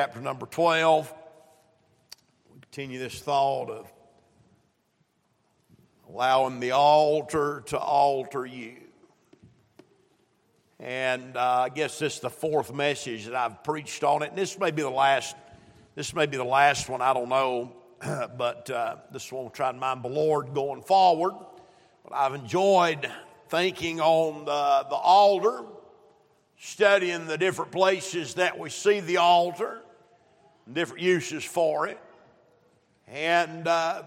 chapter number 12. We continue this thought of allowing the altar to alter you. And uh, I guess this is the fourth message that I've preached on it. And this may be the last, this may be the last one, I don't know. but uh, this one will try to mind the Lord going forward. But I've enjoyed thinking on the, the altar, studying the different places that we see the altar different uses for it, and uh,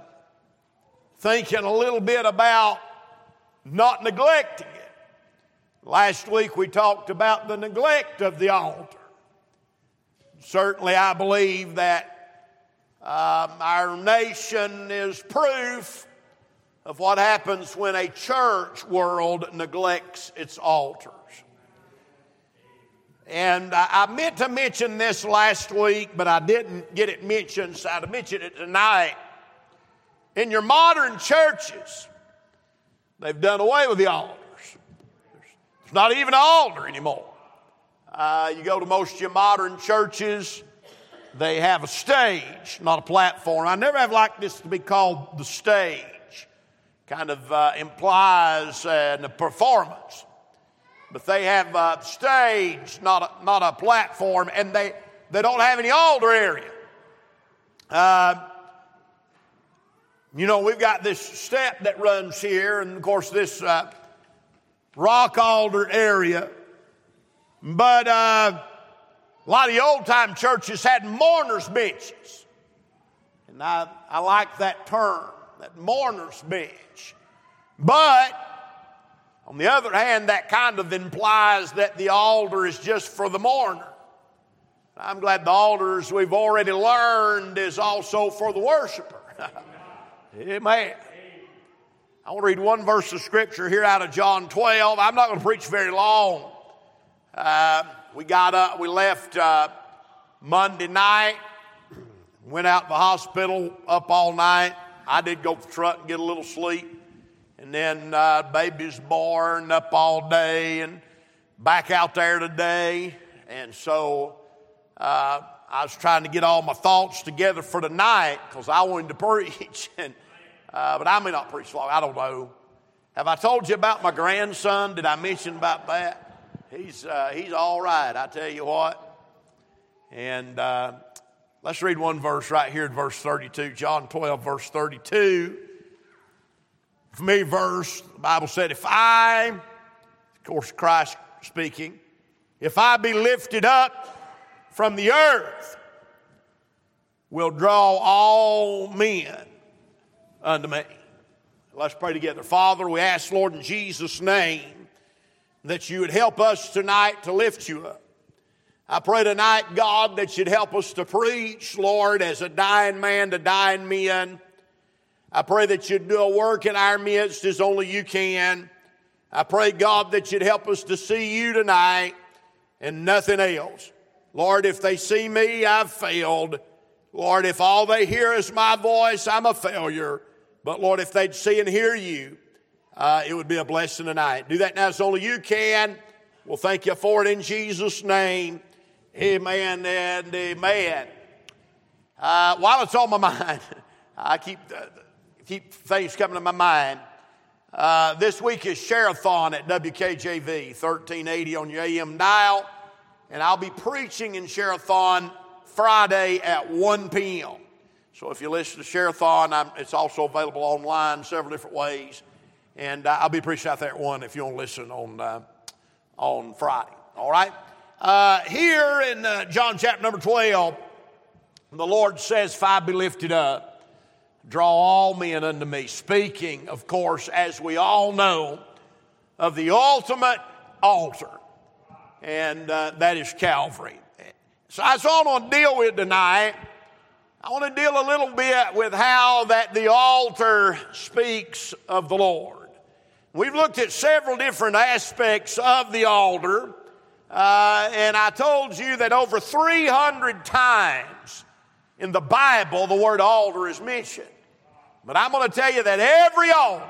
thinking a little bit about not neglecting it. Last week we talked about the neglect of the altar. Certainly, I believe that um, our nation is proof of what happens when a church world neglects its altar. And I meant to mention this last week, but I didn't get it mentioned, so I'd mention it tonight. In your modern churches, they've done away with the altars. There's not even an altar anymore. Uh, you go to most of your modern churches, they have a stage, not a platform. I never have liked this to be called the stage. Kind of uh, implies uh, a performance but they have a stage, not a, not a platform, and they, they don't have any altar area. Uh, you know, we've got this step that runs here, and of course, this uh, rock altar area. But uh, a lot of the old time churches had mourners' benches. And I, I like that term, that mourner's bench. But on the other hand, that kind of implies that the altar is just for the mourner. I'm glad the altar, as we've already learned, is also for the worshiper. Amen. I want to read one verse of scripture here out of John 12. I'm not going to preach very long. Uh, we got up, we left uh, Monday night, went out to the hospital up all night. I did go to the truck and get a little sleep. And then uh, baby's born up all day and back out there today. And so uh, I was trying to get all my thoughts together for tonight because I wanted to preach. and, uh, but I may not preach long. I don't know. Have I told you about my grandson? Did I mention about that? He's, uh, he's all right, I tell you what. And uh, let's read one verse right here in verse 32, John 12, verse 32 familiar verse. The Bible said, If I, of course, Christ speaking, if I be lifted up from the earth, will draw all men unto me. Let's pray together. Father, we ask, Lord, in Jesus' name, that you would help us tonight to lift you up. I pray tonight, God, that you'd help us to preach, Lord, as a dying man to dying men. I pray that you'd do a work in our midst as only you can. I pray, God, that you'd help us to see you tonight and nothing else. Lord, if they see me, I've failed. Lord, if all they hear is my voice, I'm a failure. But Lord, if they'd see and hear you, uh, it would be a blessing tonight. Do that now as only you can. We'll thank you for it in Jesus' name. Amen and amen. Uh, while it's on my mind, I keep. Uh, keep things coming to my mind. Uh, this week is Share-a-thon at WKJV, 1380 on your AM dial. And I'll be preaching in Share-a-thon Friday at 1 p.m. So if you listen to Share-a-thon, it's also available online several different ways. And uh, I'll be preaching out there at 1 if you want to listen on, uh, on Friday. All right? Uh, here in uh, John chapter number 12, the Lord says, I be lifted up, Draw all men unto me. Speaking, of course, as we all know, of the ultimate altar, and uh, that is Calvary. So that's all I want to deal with tonight. I want to deal a little bit with how that the altar speaks of the Lord. We've looked at several different aspects of the altar, uh, and I told you that over 300 times in the Bible the word altar is mentioned. But I'm going to tell you that every altar,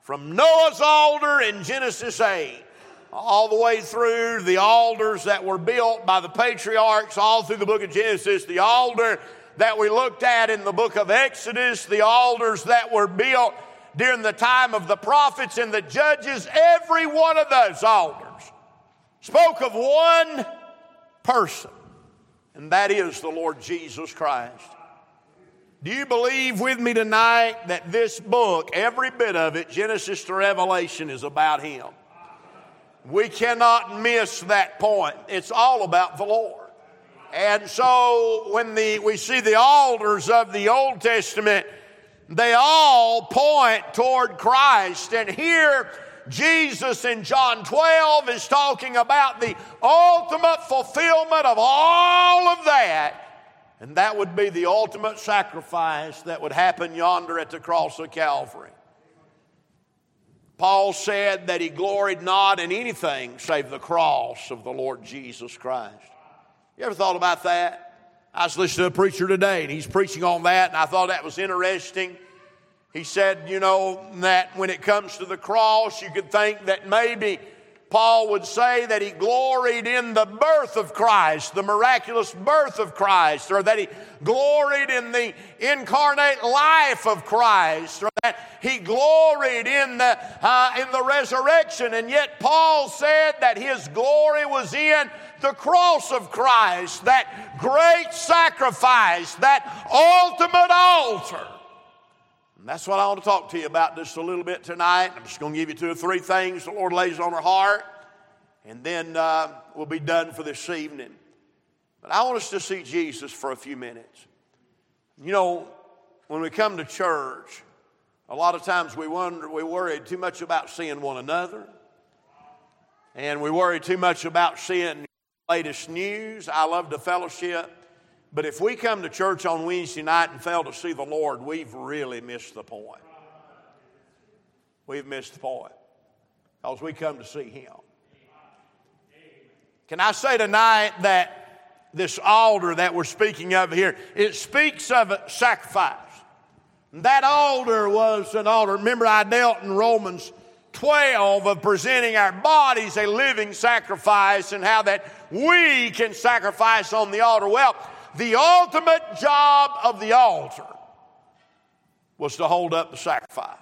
from Noah's altar in Genesis 8 all the way through the altars that were built by the patriarchs, all through the book of Genesis, the altar that we looked at in the book of Exodus, the altars that were built during the time of the prophets and the judges, every one of those altars spoke of one person, and that is the Lord Jesus Christ. Do you believe with me tonight that this book, every bit of it, Genesis to Revelation, is about Him? We cannot miss that point. It's all about the Lord. And so when the, we see the altars of the Old Testament, they all point toward Christ. And here, Jesus in John 12 is talking about the ultimate fulfillment of all of that. And that would be the ultimate sacrifice that would happen yonder at the cross of Calvary. Paul said that he gloried not in anything save the cross of the Lord Jesus Christ. You ever thought about that? I was listening to a preacher today, and he's preaching on that, and I thought that was interesting. He said, you know, that when it comes to the cross, you could think that maybe Paul would say that he gloried in the birth of Christ, the miraculous birth of Christ, or that he gloried in the incarnate life of Christ, or that he gloried in the, uh, in the resurrection. And yet, Paul said that his glory was in the cross of Christ, that great sacrifice, that ultimate altar. And that's what I want to talk to you about just a little bit tonight. I'm just going to give you two or three things the Lord lays on our heart, and then uh, we'll be done for this evening. But I want us to see Jesus for a few minutes. You know, when we come to church, a lot of times we wonder, we worry too much about seeing one another, and we worry too much about seeing latest news. I love the fellowship. But if we come to church on Wednesday night and fail to see the Lord, we've really missed the point. We've missed the point because we come to see Him. Can I say tonight that this altar that we're speaking of here, it speaks of a sacrifice. That altar was an altar. Remember, I dealt in Romans 12 of presenting our bodies a living sacrifice and how that we can sacrifice on the altar. Well, the ultimate job of the altar was to hold up the sacrifice.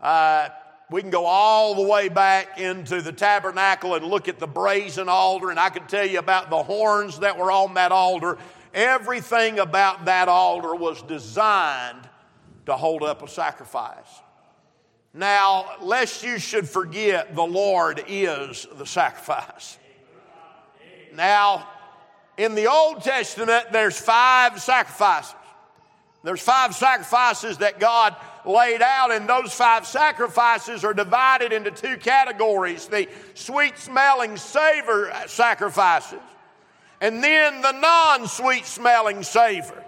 Uh, we can go all the way back into the tabernacle and look at the brazen altar, and I can tell you about the horns that were on that altar. Everything about that altar was designed to hold up a sacrifice. Now, lest you should forget, the Lord is the sacrifice. Now, in the Old Testament, there's five sacrifices. There's five sacrifices that God laid out, and those five sacrifices are divided into two categories the sweet smelling savor sacrifices, and then the non sweet smelling savor.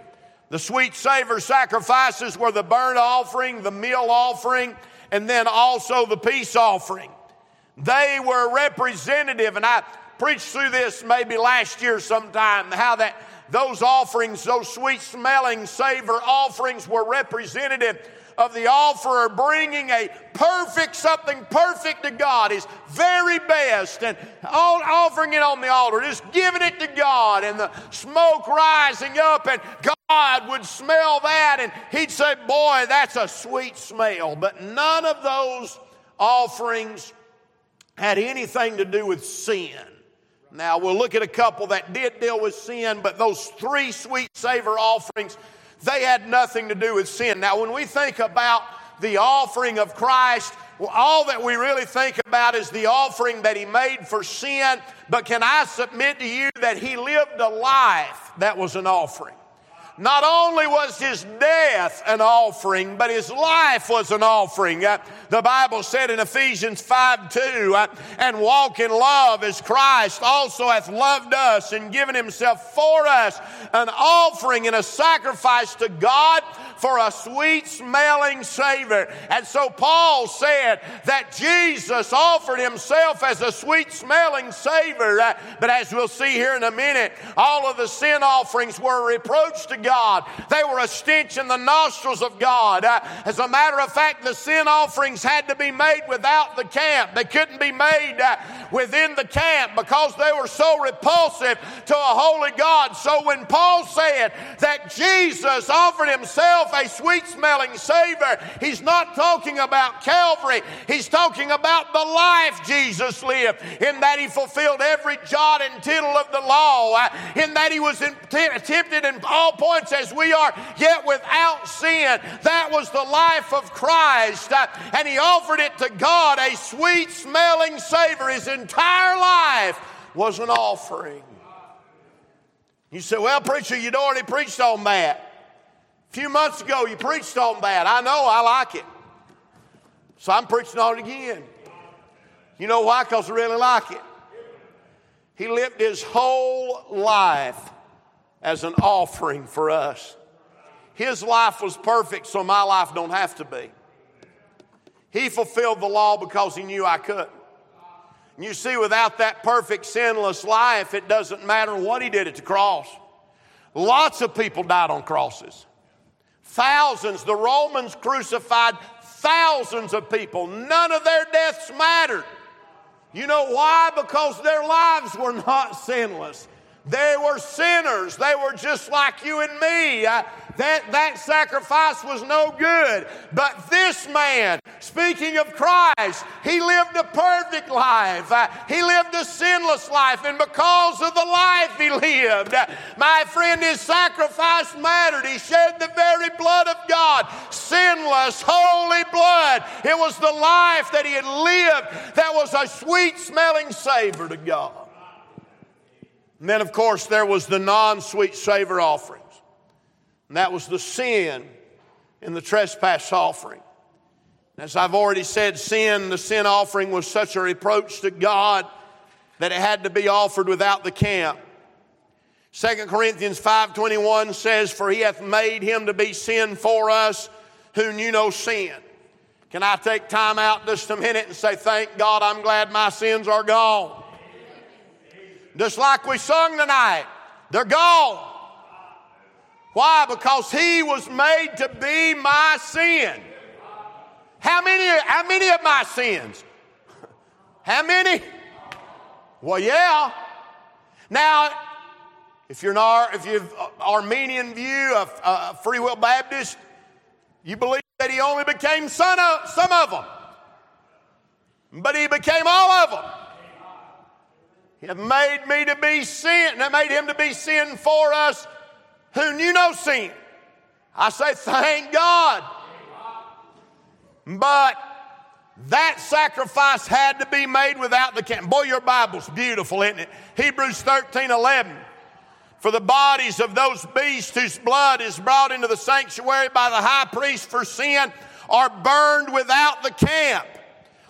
The sweet savor sacrifices were the burnt offering, the meal offering, and then also the peace offering. They were representative, and I preached through this maybe last year sometime, how that those offerings, those sweet smelling savor offerings, were representative of the offerer bringing a perfect, something perfect to God, his very best, and offering it on the altar, just giving it to God, and the smoke rising up, and God would smell that, and he'd say, Boy, that's a sweet smell. But none of those offerings had anything to do with sin. Now, we'll look at a couple that did deal with sin, but those three sweet savor offerings, they had nothing to do with sin. Now, when we think about the offering of Christ, well, all that we really think about is the offering that he made for sin. But can I submit to you that he lived a life that was an offering? Not only was his death an offering, but his life was an offering. Uh, the Bible said in Ephesians 5 2, uh, and walk in love as Christ also hath loved us and given himself for us, an offering and a sacrifice to God for a sweet smelling savor. And so Paul said that Jesus offered himself as a sweet smelling savor. Uh, but as we'll see here in a minute, all of the sin offerings were reproached reproach to God. They were a stench in the nostrils of God. Uh, as a matter of fact, the sin offerings had to be made without the camp. They couldn't be made uh, within the camp because they were so repulsive to a holy God. So when Paul said that Jesus offered himself a sweet smelling savor, he's not talking about Calvary. He's talking about the life Jesus lived in that he fulfilled every jot and tittle of the law, uh, in that he was tempted in all points as we are, yet without sin. That was the life of Christ. Uh, and he offered it to God, a sweet smelling savor. His entire life was an offering. You say, well, preacher, you'd already preached on that. A few months ago, you preached on that. I know, I like it. So I'm preaching on it again. You know why? Because I really like it. He lived his whole life as an offering for us. His life was perfect, so my life don't have to be. He fulfilled the law because he knew I couldn't. And you see, without that perfect, sinless life, it doesn't matter what he did at the cross. Lots of people died on crosses. Thousands. The Romans crucified thousands of people. None of their deaths mattered. You know why? Because their lives were not sinless. They were sinners. They were just like you and me. Uh, that, that sacrifice was no good. But this man, speaking of Christ, he lived a perfect life. Uh, he lived a sinless life. And because of the life he lived, uh, my friend, his sacrifice mattered. He shed the very blood of God, sinless, holy blood. It was the life that he had lived that was a sweet smelling savor to God. And then, of course, there was the non sweet savor offerings. And that was the sin in the trespass offering. As I've already said, sin, the sin offering was such a reproach to God that it had to be offered without the camp. 2 Corinthians 5:21 says, For he hath made him to be sin for us who knew no sin. Can I take time out just a minute and say, Thank God, I'm glad my sins are gone. Just like we sung tonight, they're gone. Why? Because he was made to be my sin. How many, how many of my sins? How many? Well, yeah. Now, if you're not, if you've Arminian view of uh, Free Will Baptist, you believe that he only became son of some of them, but he became all of them. Have made me to be sin, and it made him to be sin for us who knew no sin. I say, thank God. But that sacrifice had to be made without the camp. Boy, your Bible's beautiful, isn't it? Hebrews 13 11. For the bodies of those beasts whose blood is brought into the sanctuary by the high priest for sin are burned without the camp.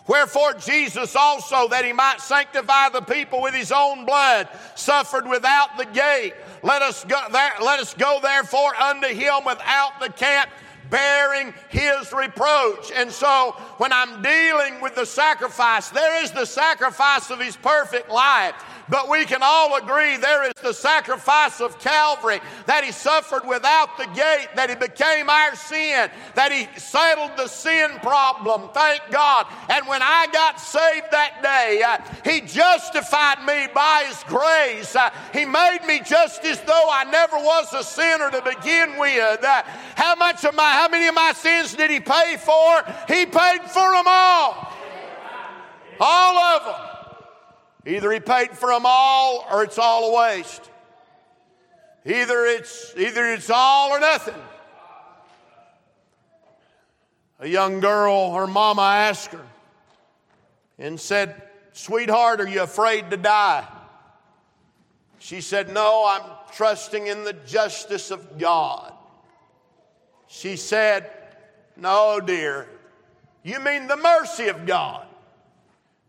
Wherefore Jesus also, that he might sanctify the people with his own blood, suffered without the gate. Let us go, there, let us go therefore unto him without the camp, bearing his reproach. And so when I'm dealing with the sacrifice, there is the sacrifice of his perfect life. But we can all agree there is the sacrifice of Calvary, that He suffered without the gate, that He became our sin, that He settled the sin problem. Thank God. And when I got saved that day, uh, He justified me by His grace. Uh, he made me just as though I never was a sinner to begin with. Uh, how much of my, how many of my sins did He pay for? He paid for them all. All of them. Either he paid for them all or it's all a waste. Either it's, either it's all or nothing. A young girl, her mama asked her and said, Sweetheart, are you afraid to die? She said, No, I'm trusting in the justice of God. She said, No, dear. You mean the mercy of God?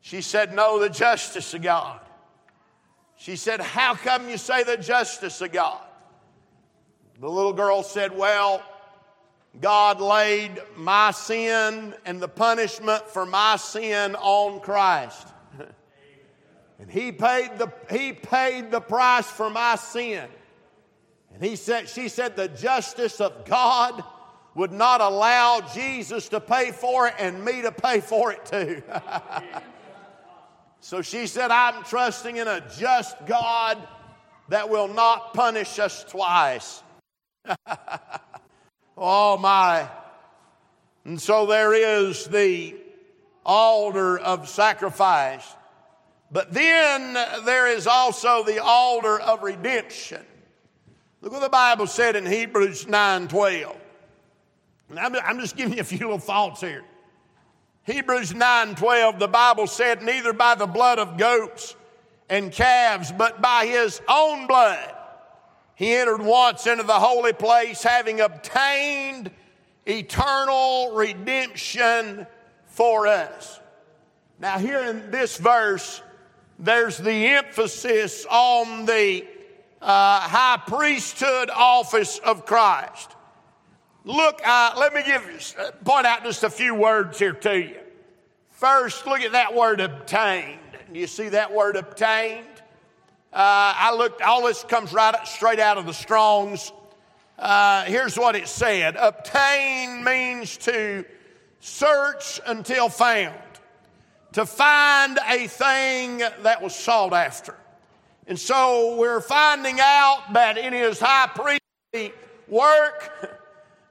She said, No, the justice of God. She said, How come you say the justice of God? The little girl said, Well, God laid my sin and the punishment for my sin on Christ. and he paid, the, he paid the price for my sin. And he said, she said, the justice of God would not allow Jesus to pay for it and me to pay for it too. so she said, I'm trusting in a just God that will not punish us twice. oh my. And so there is the altar of sacrifice. But then there is also the altar of redemption. Look what the Bible said in Hebrews 9 12. I'm just giving you a few little thoughts here. Hebrews 9 12, the Bible said, Neither by the blood of goats and calves, but by his own blood he entered once into the holy place, having obtained eternal redemption for us. Now, here in this verse, there's the emphasis on the uh, high priesthood office of Christ. Look, uh, let me give you, uh, point out just a few words here to you. First, look at that word obtained. You see that word obtained? Uh, I looked, all this comes right straight out of the Strong's. Uh, here's what it said Obtain means to search until found, to find a thing that was sought after. And so we're finding out that in his high priestly work,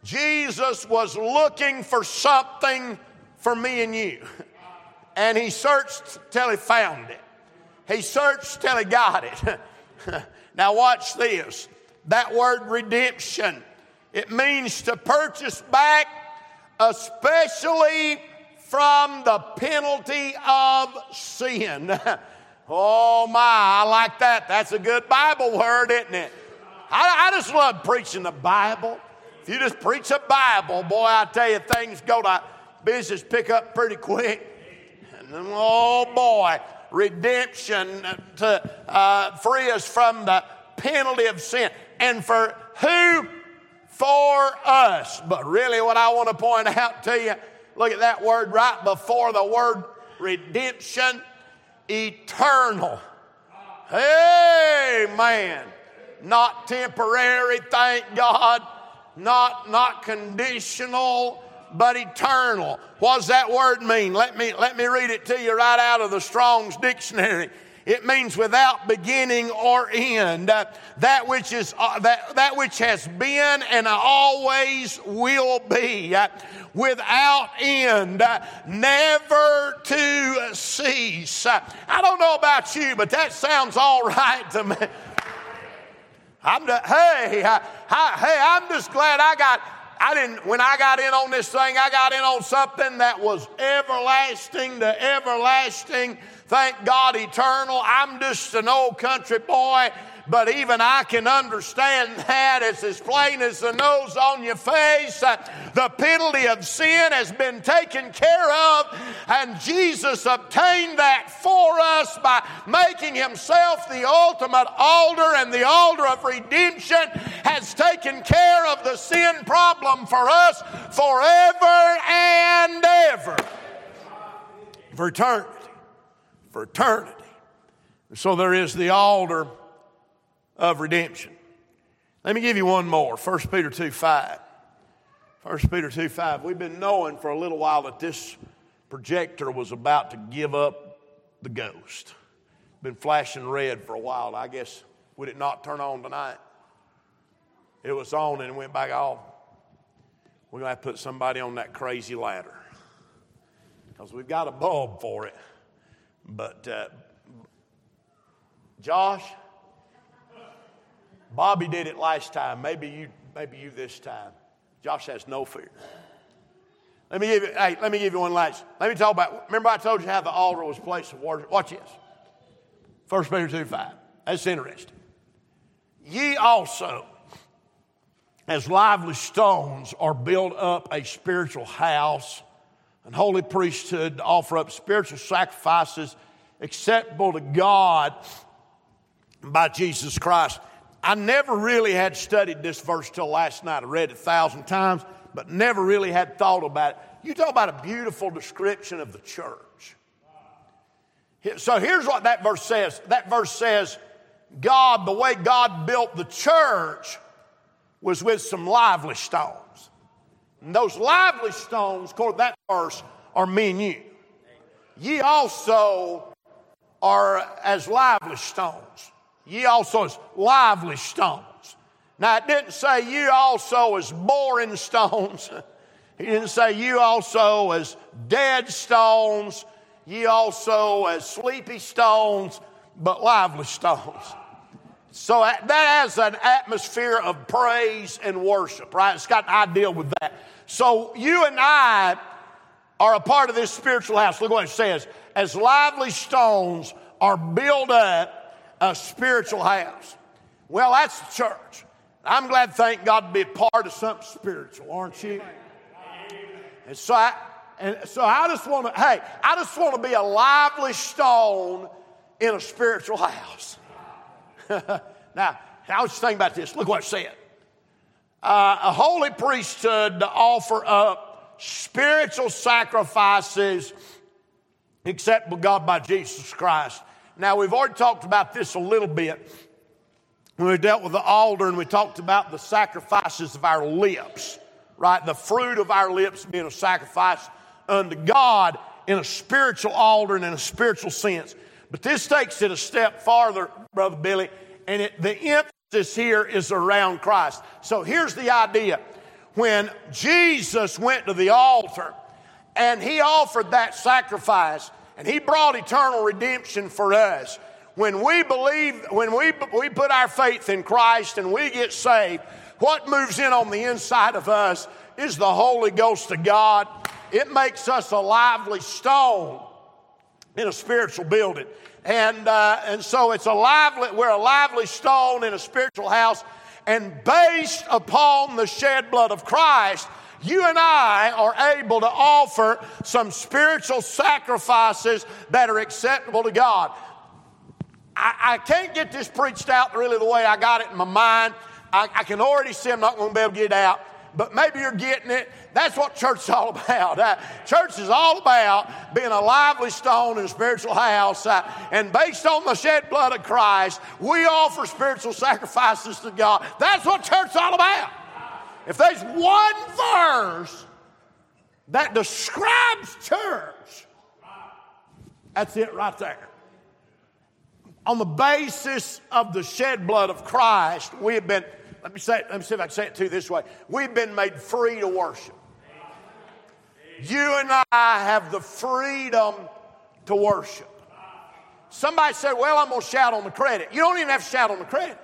Jesus was looking for something for me and you. And he searched till he found it. He searched till he got it. now, watch this. That word redemption, it means to purchase back, especially from the penalty of sin. oh, my, I like that. That's a good Bible word, isn't it? I, I just love preaching the Bible. If you just preach a Bible, boy, I tell you, things go to business pick up pretty quick. And then, oh boy, redemption to uh, free us from the penalty of sin. And for who? For us. But really, what I want to point out to you, look at that word right before the word redemption eternal. Amen. Not temporary, thank God not, not conditional, but eternal. What does that word mean? Let me, let me read it to you right out of the Strong's Dictionary. It means without beginning or end. Uh, that which is uh, that, that which has been and always will be. Uh, without end, uh, never to cease. Uh, I don't know about you, but that sounds all right to me. I'm the, hey, I, I, hey, I'm just glad I got. I didn't. When I got in on this thing, I got in on something that was everlasting to everlasting. Thank God, eternal. I'm just an old country boy but even I can understand that. It's as plain as the nose on your face. Uh, the penalty of sin has been taken care of, and Jesus obtained that for us by making himself the ultimate altar, and the altar of redemption has taken care of the sin problem for us forever and ever. For eternity. For eternity. So there is the altar of redemption. Let me give you one more 1 Peter 2 5. 1 Peter 2 5. We've been knowing for a little while that this projector was about to give up the ghost. Been flashing red for a while. I guess, would it not turn on tonight? It was on and it went back off. We're going to have to put somebody on that crazy ladder because we've got a bulb for it. But uh, Josh, Bobby did it last time. Maybe you, maybe you this time. Josh has no fear. Let me give you, hey, let me give you one last. Let me talk about, remember I told you how the altar was placed of worship? Watch this. 1 Peter 2 5. That's interesting. Ye also, as lively stones, are built up a spiritual house and holy priesthood to offer up spiritual sacrifices acceptable to God by Jesus Christ. I never really had studied this verse till last night. I read it a thousand times, but never really had thought about it. You talk about a beautiful description of the church. So here's what that verse says. That verse says, God, the way God built the church was with some lively stones. And those lively stones, according to that verse, are me and you. Ye also are as lively stones. Ye also as lively stones. Now, it didn't say you also as boring stones. He didn't say you also as dead stones. Ye also as sleepy stones, but lively stones. So that has an atmosphere of praise and worship, right? It's got an idea with that. So you and I are a part of this spiritual house. Look what it says. As lively stones are built up a spiritual house. Well, that's the church. I'm glad, thank God, to be a part of something spiritual, aren't you? And so I, and so I just want to, hey, I just want to be a lively stone in a spiritual house. now, I was thinking about this. Look what it said. Uh, a holy priesthood to offer up spiritual sacrifices acceptable God by Jesus Christ. Now, we've already talked about this a little bit when we dealt with the altar and we talked about the sacrifices of our lips, right? The fruit of our lips being a sacrifice unto God in a spiritual altar and in a spiritual sense. But this takes it a step farther, Brother Billy, and it, the emphasis here is around Christ. So here's the idea. When Jesus went to the altar and he offered that sacrifice and he brought eternal redemption for us, when we believe, when we, we put our faith in Christ and we get saved, what moves in on the inside of us is the Holy Ghost of God. It makes us a lively stone in a spiritual building. And, uh, and so it's a lively, we're a lively stone in a spiritual house. And based upon the shed blood of Christ, you and I are able to offer some spiritual sacrifices that are acceptable to God. I, I can't get this preached out really the way I got it in my mind. I, I can already see I'm not going to be able to get it out but maybe you're getting it. That's what church is all about. Uh, church is all about being a lively stone in a spiritual house. Uh, and based on the shed blood of Christ, we offer spiritual sacrifices to God. That's what church is all about. If there's one verse that describes church, that's it right there. On the basis of the shed blood of Christ, we have been let me say, let me see if I can say it to you this way. We've been made free to worship. You and I have the freedom to worship. Somebody said, Well, I'm going to shout on the credit. You don't even have to shout on the credit.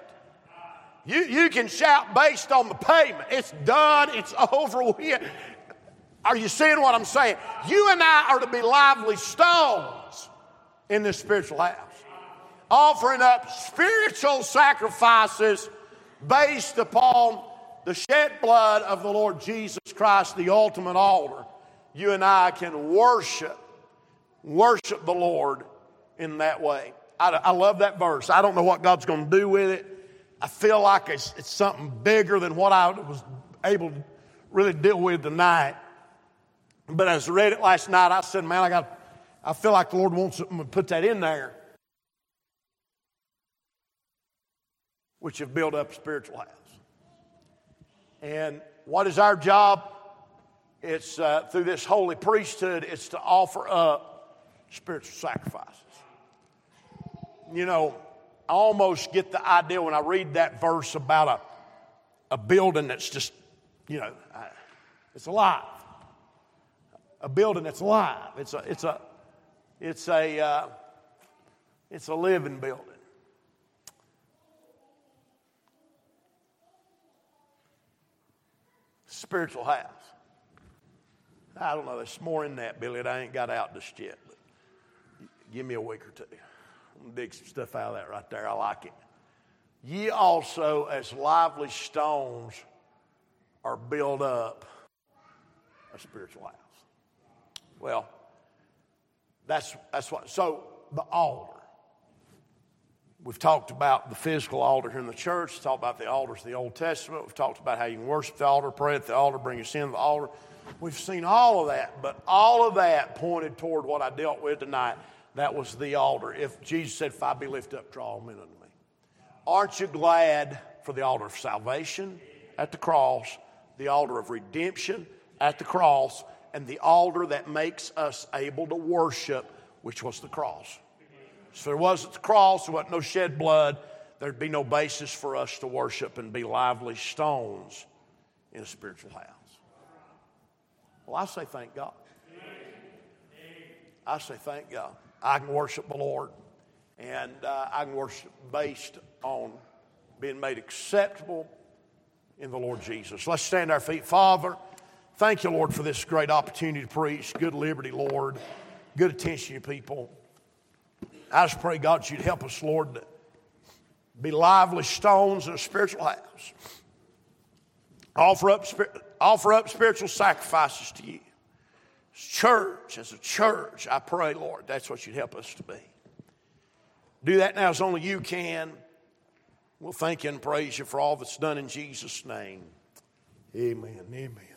You, you can shout based on the payment. It's done, it's over with. Are you seeing what I'm saying? You and I are to be lively stones in this spiritual house, offering up spiritual sacrifices based upon the shed blood of the Lord Jesus Christ, the ultimate altar, you and I can worship, worship the Lord in that way. I, I love that verse. I don't know what God's going to do with it. I feel like it's, it's something bigger than what I was able to really deal with tonight. But as I read it last night, I said, man, I got, I feel like the Lord wants to put that in there. which have built up spiritual house. And what is our job? It's uh, through this holy priesthood, it's to offer up spiritual sacrifices. You know, I almost get the idea when I read that verse about a, a building that's just, you know, it's alive. A building that's alive. It's a, it's a, it's a, uh, it's a living building. spiritual house. I don't know, there's more in that, Billy, that I ain't got out just yet. But give me a week or two. Dig some stuff out of that right there. I like it. Ye also, as lively stones, are built up a spiritual house. Well, that's, that's what, so the altar. We've talked about the physical altar here in the church, We've talked about the altars of the Old Testament, we've talked about how you can worship the altar, pray at the altar, bring your sin to the altar. We've seen all of that, but all of that pointed toward what I dealt with tonight. That was the altar. If Jesus said, If I be lifted up, draw men unto me. Aren't you glad for the altar of salvation? at the cross, the altar of redemption at the cross, and the altar that makes us able to worship, which was the cross. So there wasn't the cross, there wasn't no shed blood, there'd be no basis for us to worship and be lively stones in a spiritual house. Well, I say thank God. I say thank God. I can worship the Lord, and uh, I can worship based on being made acceptable in the Lord Jesus. Let's stand our feet. Father, thank you, Lord, for this great opportunity to preach. Good liberty, Lord. Good attention to people. I just pray, God, you'd help us, Lord, to be lively stones in a spiritual house. Offer up, offer up spiritual sacrifices to you. Church, as a church, I pray, Lord, that's what you'd help us to be. Do that now as only you can. We'll thank you and praise you for all that's done in Jesus' name. Amen. Amen.